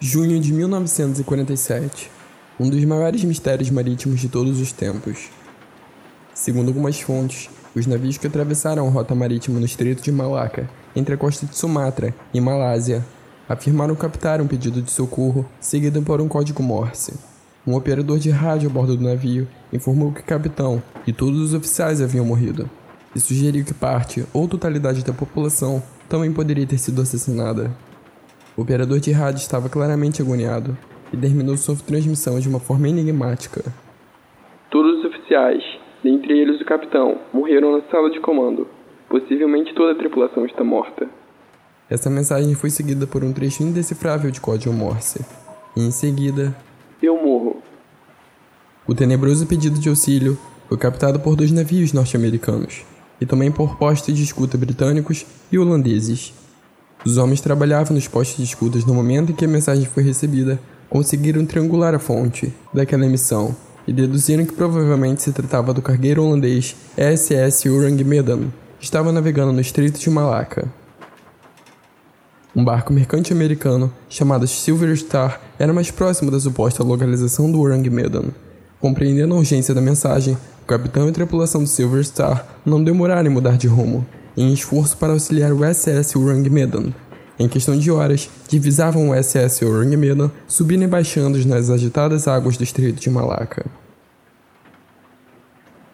Junho de 1947 um dos maiores mistérios marítimos de todos os tempos. Segundo algumas fontes, os navios que atravessaram a rota marítima no Estreito de Malacca, entre a costa de Sumatra e Malásia, afirmaram captar um pedido de socorro seguido por um código Morse. Um operador de rádio a bordo do navio informou que o capitão e todos os oficiais haviam morrido, e sugeriu que parte ou totalidade da população também poderia ter sido assassinada. O operador de rádio estava claramente agoniado e terminou sua transmissão de uma forma enigmática. Todos os oficiais, dentre eles o capitão, morreram na sala de comando. Possivelmente toda a tripulação está morta. Essa mensagem foi seguida por um trecho indecifrável de código Morse. E em seguida, eu morro. O tenebroso pedido de auxílio foi captado por dois navios norte-americanos e também por postos de escuta britânicos e holandeses. Os homens trabalhavam nos postos de escutas no momento em que a mensagem foi recebida, conseguiram triangular a fonte daquela emissão e deduziram que provavelmente se tratava do cargueiro holandês SS Orang Medan, que estava navegando no Estreito de Malacca. Um barco mercante americano chamado Silver Star era mais próximo da suposta localização do Orang Medan. Compreendendo a urgência da mensagem, o capitão e a tripulação do Silver Star não demoraram em mudar de rumo, em esforço para auxiliar o SS Orang Medan. Em questão de horas, divisavam o SS Orang Medan subindo e baixando nas agitadas águas do Estreito de Malacca.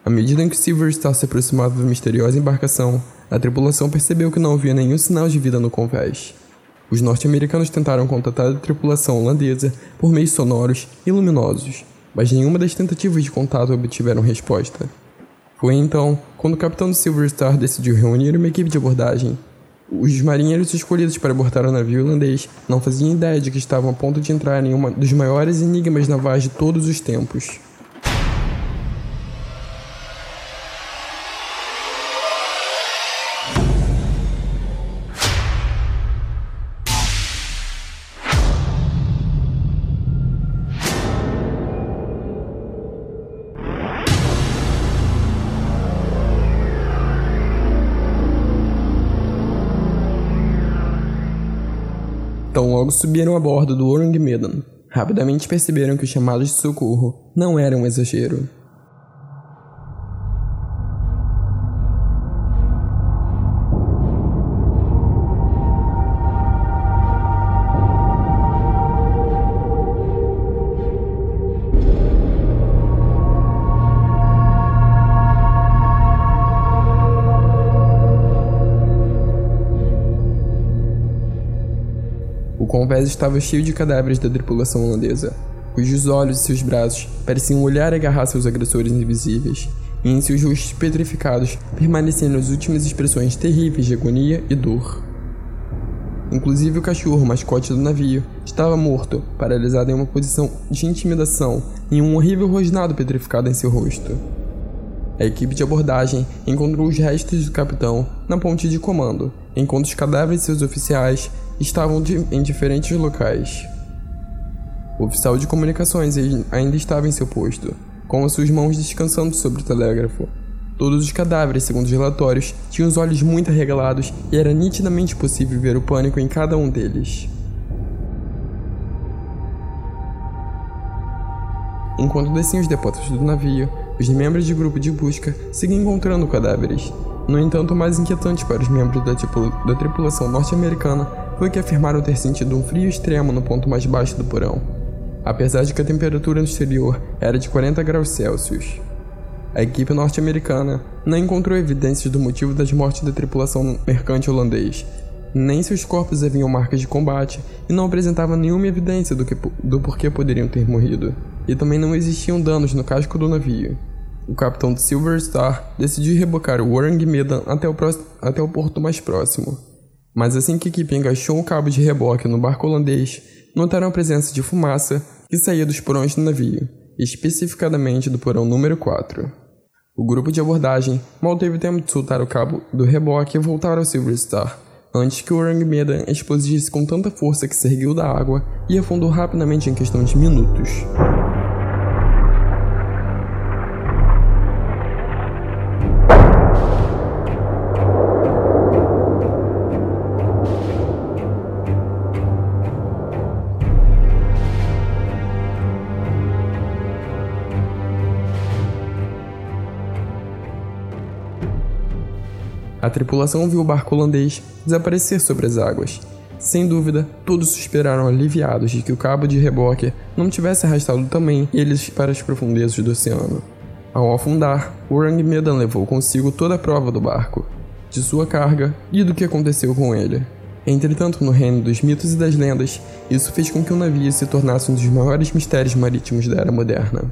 À medida em que Silver Star se aproximava da misteriosa embarcação, a tripulação percebeu que não havia nenhum sinal de vida no convés. Os norte-americanos tentaram contatar a tripulação holandesa por meios sonoros e luminosos, mas nenhuma das tentativas de contato obtiveram resposta. Foi então quando o capitão do Silver Star decidiu reunir uma equipe de abordagem. Os marinheiros escolhidos para abortar o navio irlandês não faziam ideia de que estavam a ponto de entrar em um dos maiores enigmas navais de todos os tempos. Tão logo subiram a bordo do Orang Medan, rapidamente perceberam que os chamados de socorro não eram um exagero. Convés estava cheio de cadáveres da tripulação holandesa, cujos olhos e seus braços pareciam olhar e agarrar seus agressores invisíveis, e em seus rostos petrificados permaneciam as últimas expressões terríveis de agonia e dor. Inclusive o cachorro, mascote do navio, estava morto, paralisado em uma posição de intimidação e um horrível rosnado petrificado em seu rosto. A equipe de abordagem encontrou os restos do capitão na ponte de comando, enquanto os cadáveres de seus oficiais estavam em diferentes locais. O oficial de comunicações ainda estava em seu posto, com as suas mãos descansando sobre o telégrafo. Todos os cadáveres, segundo os relatórios, tinham os olhos muito arregalados e era nitidamente possível ver o pânico em cada um deles. Enquanto desciam os depósitos do navio, os membros do grupo de busca seguiam encontrando cadáveres. No entanto, o mais inquietante para os membros da, da tripulação norte-americana foi que afirmaram ter sentido um frio extremo no ponto mais baixo do porão, apesar de que a temperatura no exterior era de 40 graus Celsius. A equipe norte-americana não encontrou evidências do motivo das mortes da tripulação mercante holandês, nem seus corpos haviam marcas de combate e não apresentavam nenhuma evidência do, que, do porquê poderiam ter morrido, e também não existiam danos no casco do navio. O capitão de Silver Star decidiu rebocar o Warring Medan até o, até o porto mais próximo, mas assim que a equipe engaixou o cabo de reboque no barco holandês, notaram a presença de fumaça que saía dos porões do navio, especificadamente do porão número 4. O grupo de abordagem mal teve tempo de soltar o cabo do reboque e voltar ao Silver Star, antes que o Orang Medan explodisse com tanta força que se ergueu da água e afundou rapidamente em questão de minutos. Tripulação viu o barco holandês desaparecer sobre as águas. Sem dúvida, todos suspiraram aliviados de que o cabo de reboque não tivesse arrastado também eles para as profundezas do oceano. Ao afundar, Orang Medan levou consigo toda a prova do barco, de sua carga e do que aconteceu com ele. Entretanto, no reino dos mitos e das lendas, isso fez com que o navio se tornasse um dos maiores mistérios marítimos da era moderna.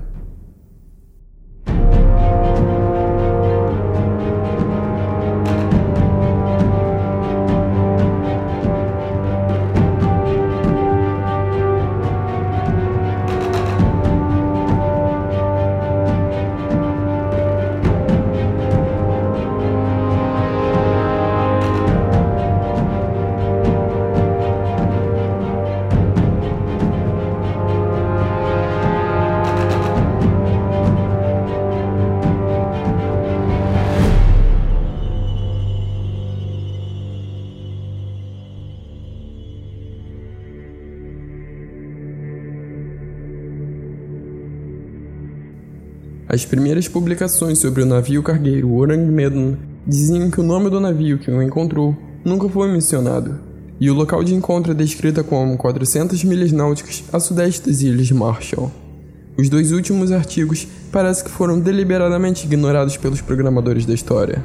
As primeiras publicações sobre o navio cargueiro Orang Medan diziam que o nome do navio que o encontrou nunca foi mencionado, e o local de encontro é descrito como 400 milhas náuticas a sudeste das Ilhas Marshall. Os dois últimos artigos parece que foram deliberadamente ignorados pelos programadores da história,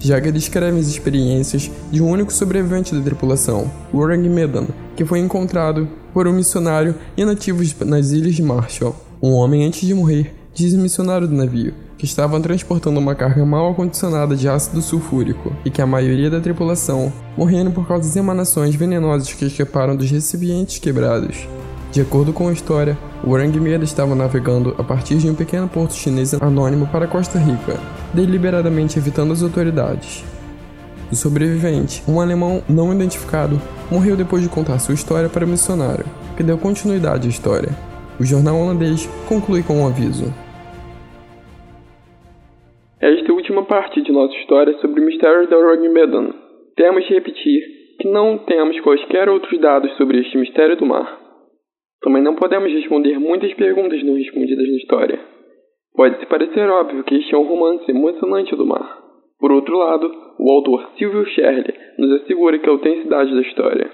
já que descrevem as experiências de um único sobrevivente da tripulação, Orang Medan, que foi encontrado por um missionário e nativos nas Ilhas Marshall. Um homem antes de morrer diz o missionário do navio, que estavam transportando uma carga mal acondicionada de ácido sulfúrico e que a maioria da tripulação morrendo por causa das emanações venenosas que escaparam dos recipientes quebrados. De acordo com a história, o Orangmeira estava navegando a partir de um pequeno porto chinês anônimo para Costa Rica, deliberadamente evitando as autoridades. O sobrevivente, um alemão não identificado, morreu depois de contar sua história para o missionário, que deu continuidade à história. O jornal holandês conclui com um aviso. Esta última parte de nossa história é sobre o mistério da Medan. Temos de repetir que não temos quaisquer outros dados sobre este mistério do mar. Também não podemos responder muitas perguntas não respondidas na história. Pode-se parecer óbvio que este é um romance emocionante do mar. Por outro lado, o autor Sylvia Sherley nos assegura que a autenticidade da história.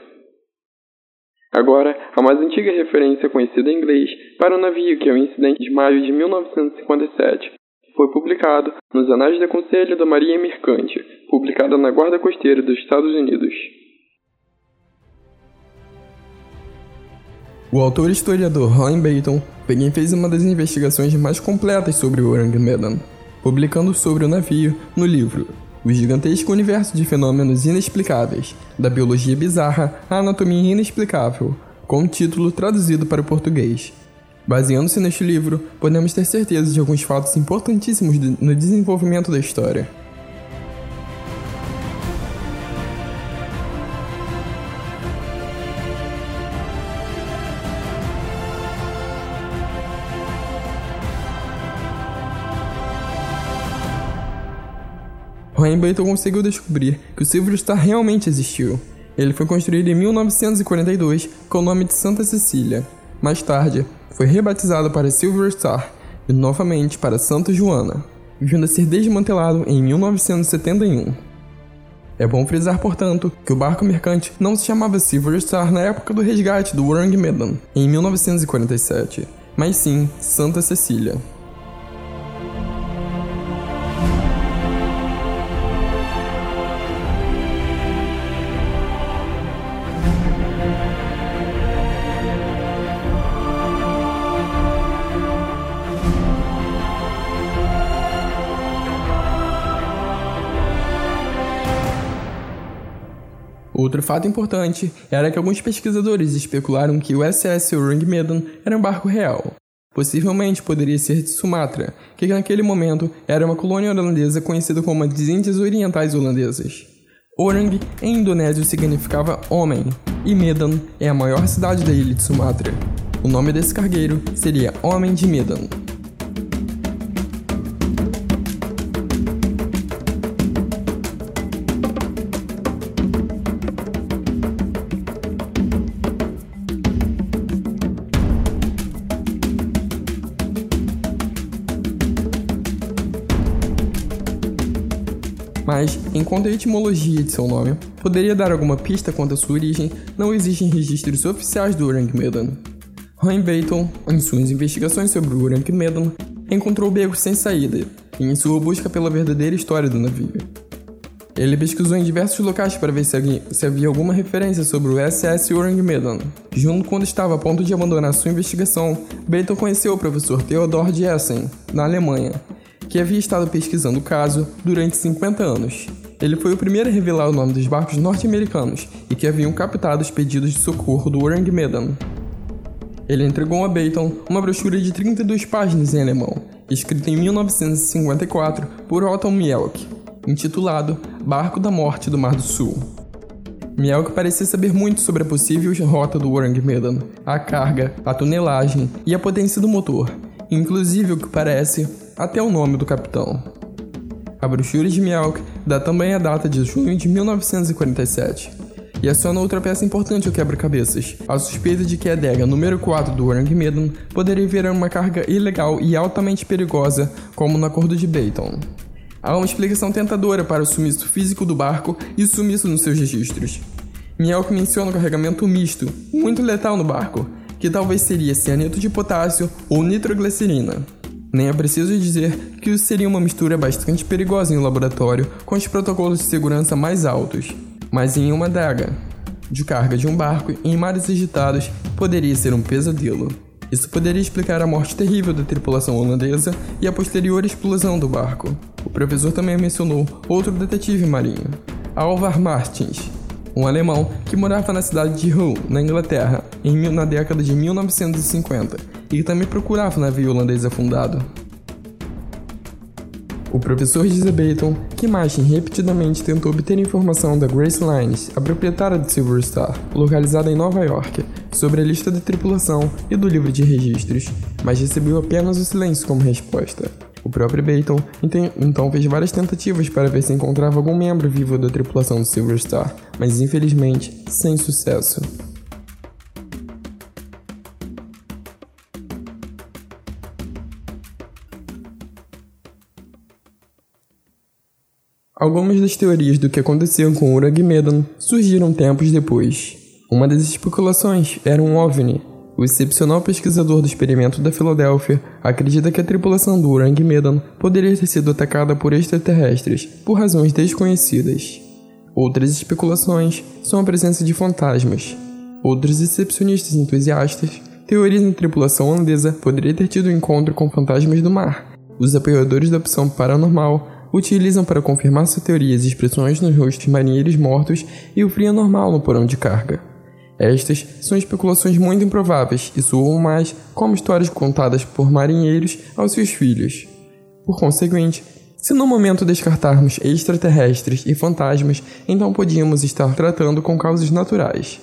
Agora, a mais antiga referência conhecida em inglês para o navio, que é o incidente de maio de 1957, foi publicado nos Anais da Conselho da Marinha Mercante, publicada na Guarda Costeira dos Estados Unidos. O autor historiador Ryan Bayton foi quem fez uma das investigações mais completas sobre o Orang Medan, publicando sobre o navio no livro o gigantesco universo de fenômenos inexplicáveis, da biologia bizarra à anatomia inexplicável, com o título traduzido para o português. Baseando-se neste livro, podemos ter certeza de alguns fatos importantíssimos no desenvolvimento da história. Ryan Bayton conseguiu descobrir que o Silver Star realmente existiu. Ele foi construído em 1942 com o nome de Santa Cecília. Mais tarde, foi rebatizado para Silver Star e novamente para Santa Joana, vindo a ser desmantelado em 1971. É bom frisar, portanto, que o barco mercante não se chamava Silver Star na época do resgate do Orang Medan, em 1947, mas sim Santa Cecília. Outro fato importante era que alguns pesquisadores especularam que o SS Medan era um barco real. Possivelmente poderia ser de Sumatra, que naquele momento era uma colônia holandesa conhecida como as Índias Orientais Holandesas. Orang em indonésio significava homem, e Medan é a maior cidade da ilha de Sumatra. O nome desse cargueiro seria Homem de Medan. Mas, enquanto a etimologia de seu nome poderia dar alguma pista quanto à sua origem, não existem registros oficiais do Orang Medan. Ryan Bayton, em suas investigações sobre o Orang Medan, encontrou becos sem saída em sua busca pela verdadeira história do navio. Ele pesquisou em diversos locais para ver se havia, se havia alguma referência sobre o SS Orang Medan. Junto quando estava a ponto de abandonar sua investigação, Bayton conheceu o professor Theodor de Essen, na Alemanha, que havia estado pesquisando o caso durante 50 anos. Ele foi o primeiro a revelar o nome dos barcos norte-americanos e que haviam captado os pedidos de socorro do Orang Medan. Ele entregou a Bayton uma brochura de 32 páginas em alemão, escrita em 1954 por Otto Mielck, intitulado Barco da Morte do Mar do Sul. Mielck parecia saber muito sobre a possível rota do Orang Medan, a carga, a tonelagem e a potência do motor, inclusive o que parece, até o nome do capitão. A brochura de Mielck dá também a data de junho de 1947 e aciona outra peça importante ao quebra-cabeças, a suspeita de que a adega número 4 do Orang Medan poderia virar uma carga ilegal e altamente perigosa, como no acordo de Bayton. Há uma explicação tentadora para o sumiço físico do barco e o sumiço nos seus registros. Mielck menciona o carregamento misto, muito letal no barco, que talvez seria cianeto de potássio ou nitroglicerina. Nem é preciso dizer que isso seria uma mistura bastante perigosa em um laboratório com os protocolos de segurança mais altos. Mas em uma adega de carga de um barco em mares agitados poderia ser um pesadelo. Isso poderia explicar a morte terrível da tripulação holandesa e a posterior explosão do barco. O professor também mencionou outro detetive marinho, Alvar Martins, um alemão que morava na cidade de Hull, na Inglaterra, em, na década de 1950, e também procurava o navio holandês afundado. O professor Gisele Bayton, que Martin repetidamente tentou obter informação da Grace Lines, a proprietária do Silver Star, localizada em Nova York, sobre a lista de tripulação e do livro de registros, mas recebeu apenas o silêncio como resposta. O próprio Bayton então fez várias tentativas para ver se encontrava algum membro vivo da tripulação do Silver Star, mas infelizmente sem sucesso. Algumas das teorias do que aconteceu com Uragmeddon surgiram tempos depois. Uma das especulações era um OVNI. O excepcional pesquisador do experimento da Filadélfia acredita que a tripulação do Uragmeddon poderia ter sido atacada por extraterrestres por razões desconhecidas. Outras especulações são a presença de fantasmas. Outros excepcionistas entusiastas teorizam que a tripulação holandesa poderia ter tido um encontro com fantasmas do mar. Os apoiadores da opção paranormal utilizam para confirmar sua teoria as expressões nos rostos marinheiros mortos e o frio normal no porão de carga. Estas são especulações muito improváveis e soam mais como histórias contadas por marinheiros aos seus filhos. Por conseguinte, se no momento descartarmos extraterrestres e fantasmas, então podíamos estar tratando com causas naturais.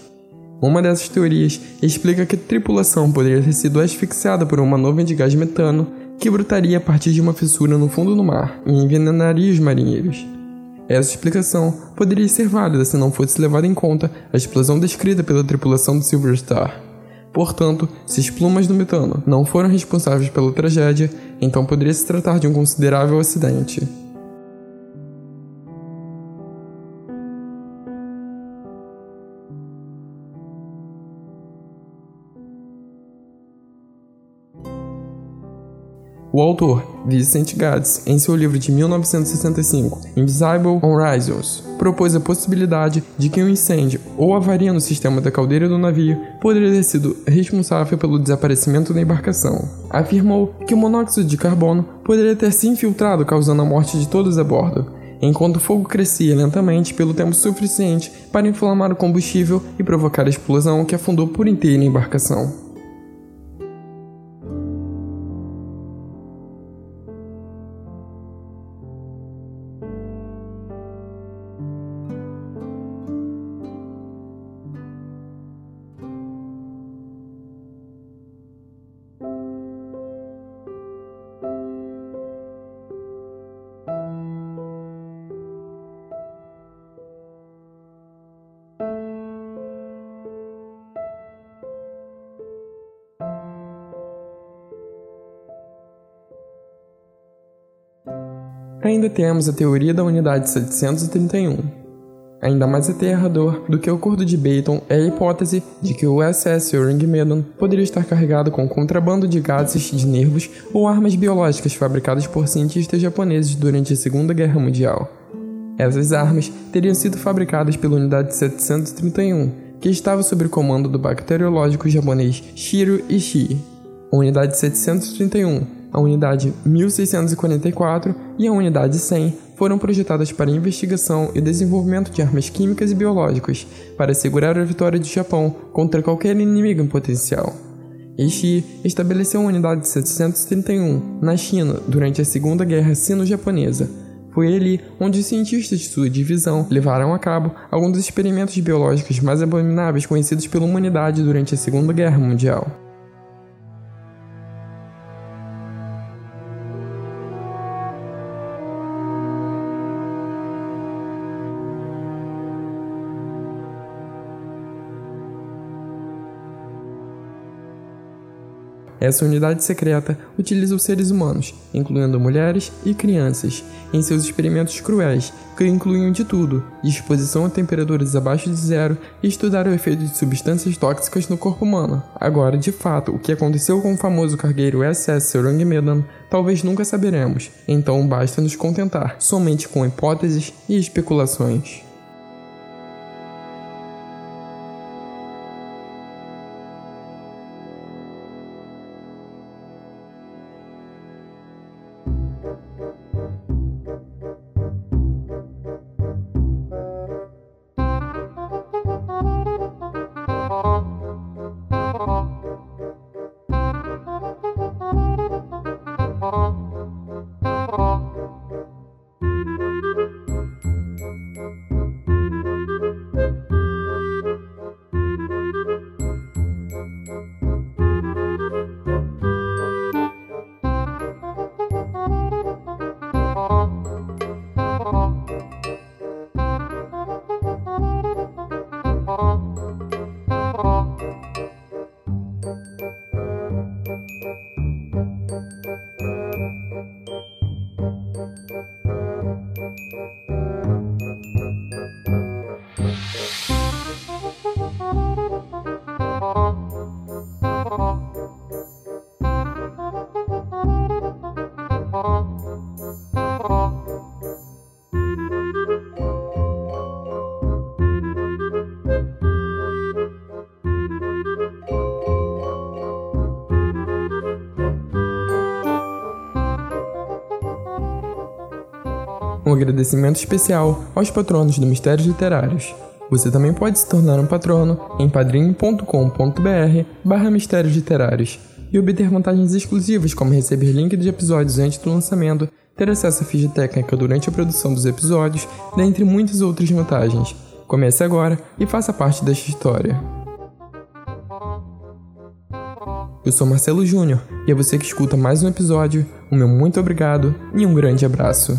Uma dessas teorias explica que a tripulação poderia ter sido asfixiada por uma nuvem de gás metano que brotaria a partir de uma fissura no fundo do mar e envenenaria os marinheiros. Essa explicação poderia ser válida se não fosse levada em conta a explosão descrita pela tripulação do Silver Star. Portanto, se as plumas do metano não foram responsáveis pela tragédia, então poderia se tratar de um considerável acidente. O autor, Vincent Gads, em seu livro de 1965, Invisible Horizons, propôs a possibilidade de que um incêndio ou avaria no sistema da caldeira do navio poderia ter sido responsável pelo desaparecimento da embarcação. Afirmou que o monóxido de carbono poderia ter se infiltrado causando a morte de todos a bordo, enquanto o fogo crescia lentamente pelo tempo suficiente para inflamar o combustível e provocar a explosão que afundou por inteiro a embarcação. Ainda temos a teoria da unidade 731. Ainda mais aterrador do que o acordo de Bayton é a hipótese de que o USS Medan poderia estar carregado com contrabando de gases de nervos ou armas biológicas fabricadas por cientistas japoneses durante a Segunda Guerra Mundial. Essas armas teriam sido fabricadas pela unidade 731, que estava sob o comando do bacteriológico japonês Shiro Ishii. Unidade 731 a unidade 1644 e a unidade 100 foram projetadas para investigação e desenvolvimento de armas químicas e biológicas para assegurar a vitória do Japão contra qualquer inimigo em potencial. Ishii estabeleceu a unidade 731 na China durante a Segunda Guerra Sino-Japonesa. Foi ali onde os cientistas de sua divisão levaram a cabo alguns dos experimentos biológicos mais abomináveis conhecidos pela humanidade durante a Segunda Guerra Mundial. Essa unidade secreta utiliza os seres humanos, incluindo mulheres e crianças, em seus experimentos cruéis, que incluem de tudo: exposição a temperaturas abaixo de zero e estudar o efeito de substâncias tóxicas no corpo humano. Agora, de fato, o que aconteceu com o famoso cargueiro SS Serung-Medan, talvez nunca saberemos, então basta nos contentar somente com hipóteses e especulações. Agradecimento especial aos patronos do Mistérios Literários. Você também pode se tornar um patrono em padrim.com.br barra Mistérios Literários e obter vantagens exclusivas como receber link de episódios antes do lançamento, ter acesso à ficha técnica durante a produção dos episódios, dentre muitas outras vantagens. Comece agora e faça parte desta história. Eu sou Marcelo Júnior e é você que escuta mais um episódio. Um meu muito obrigado e um grande abraço.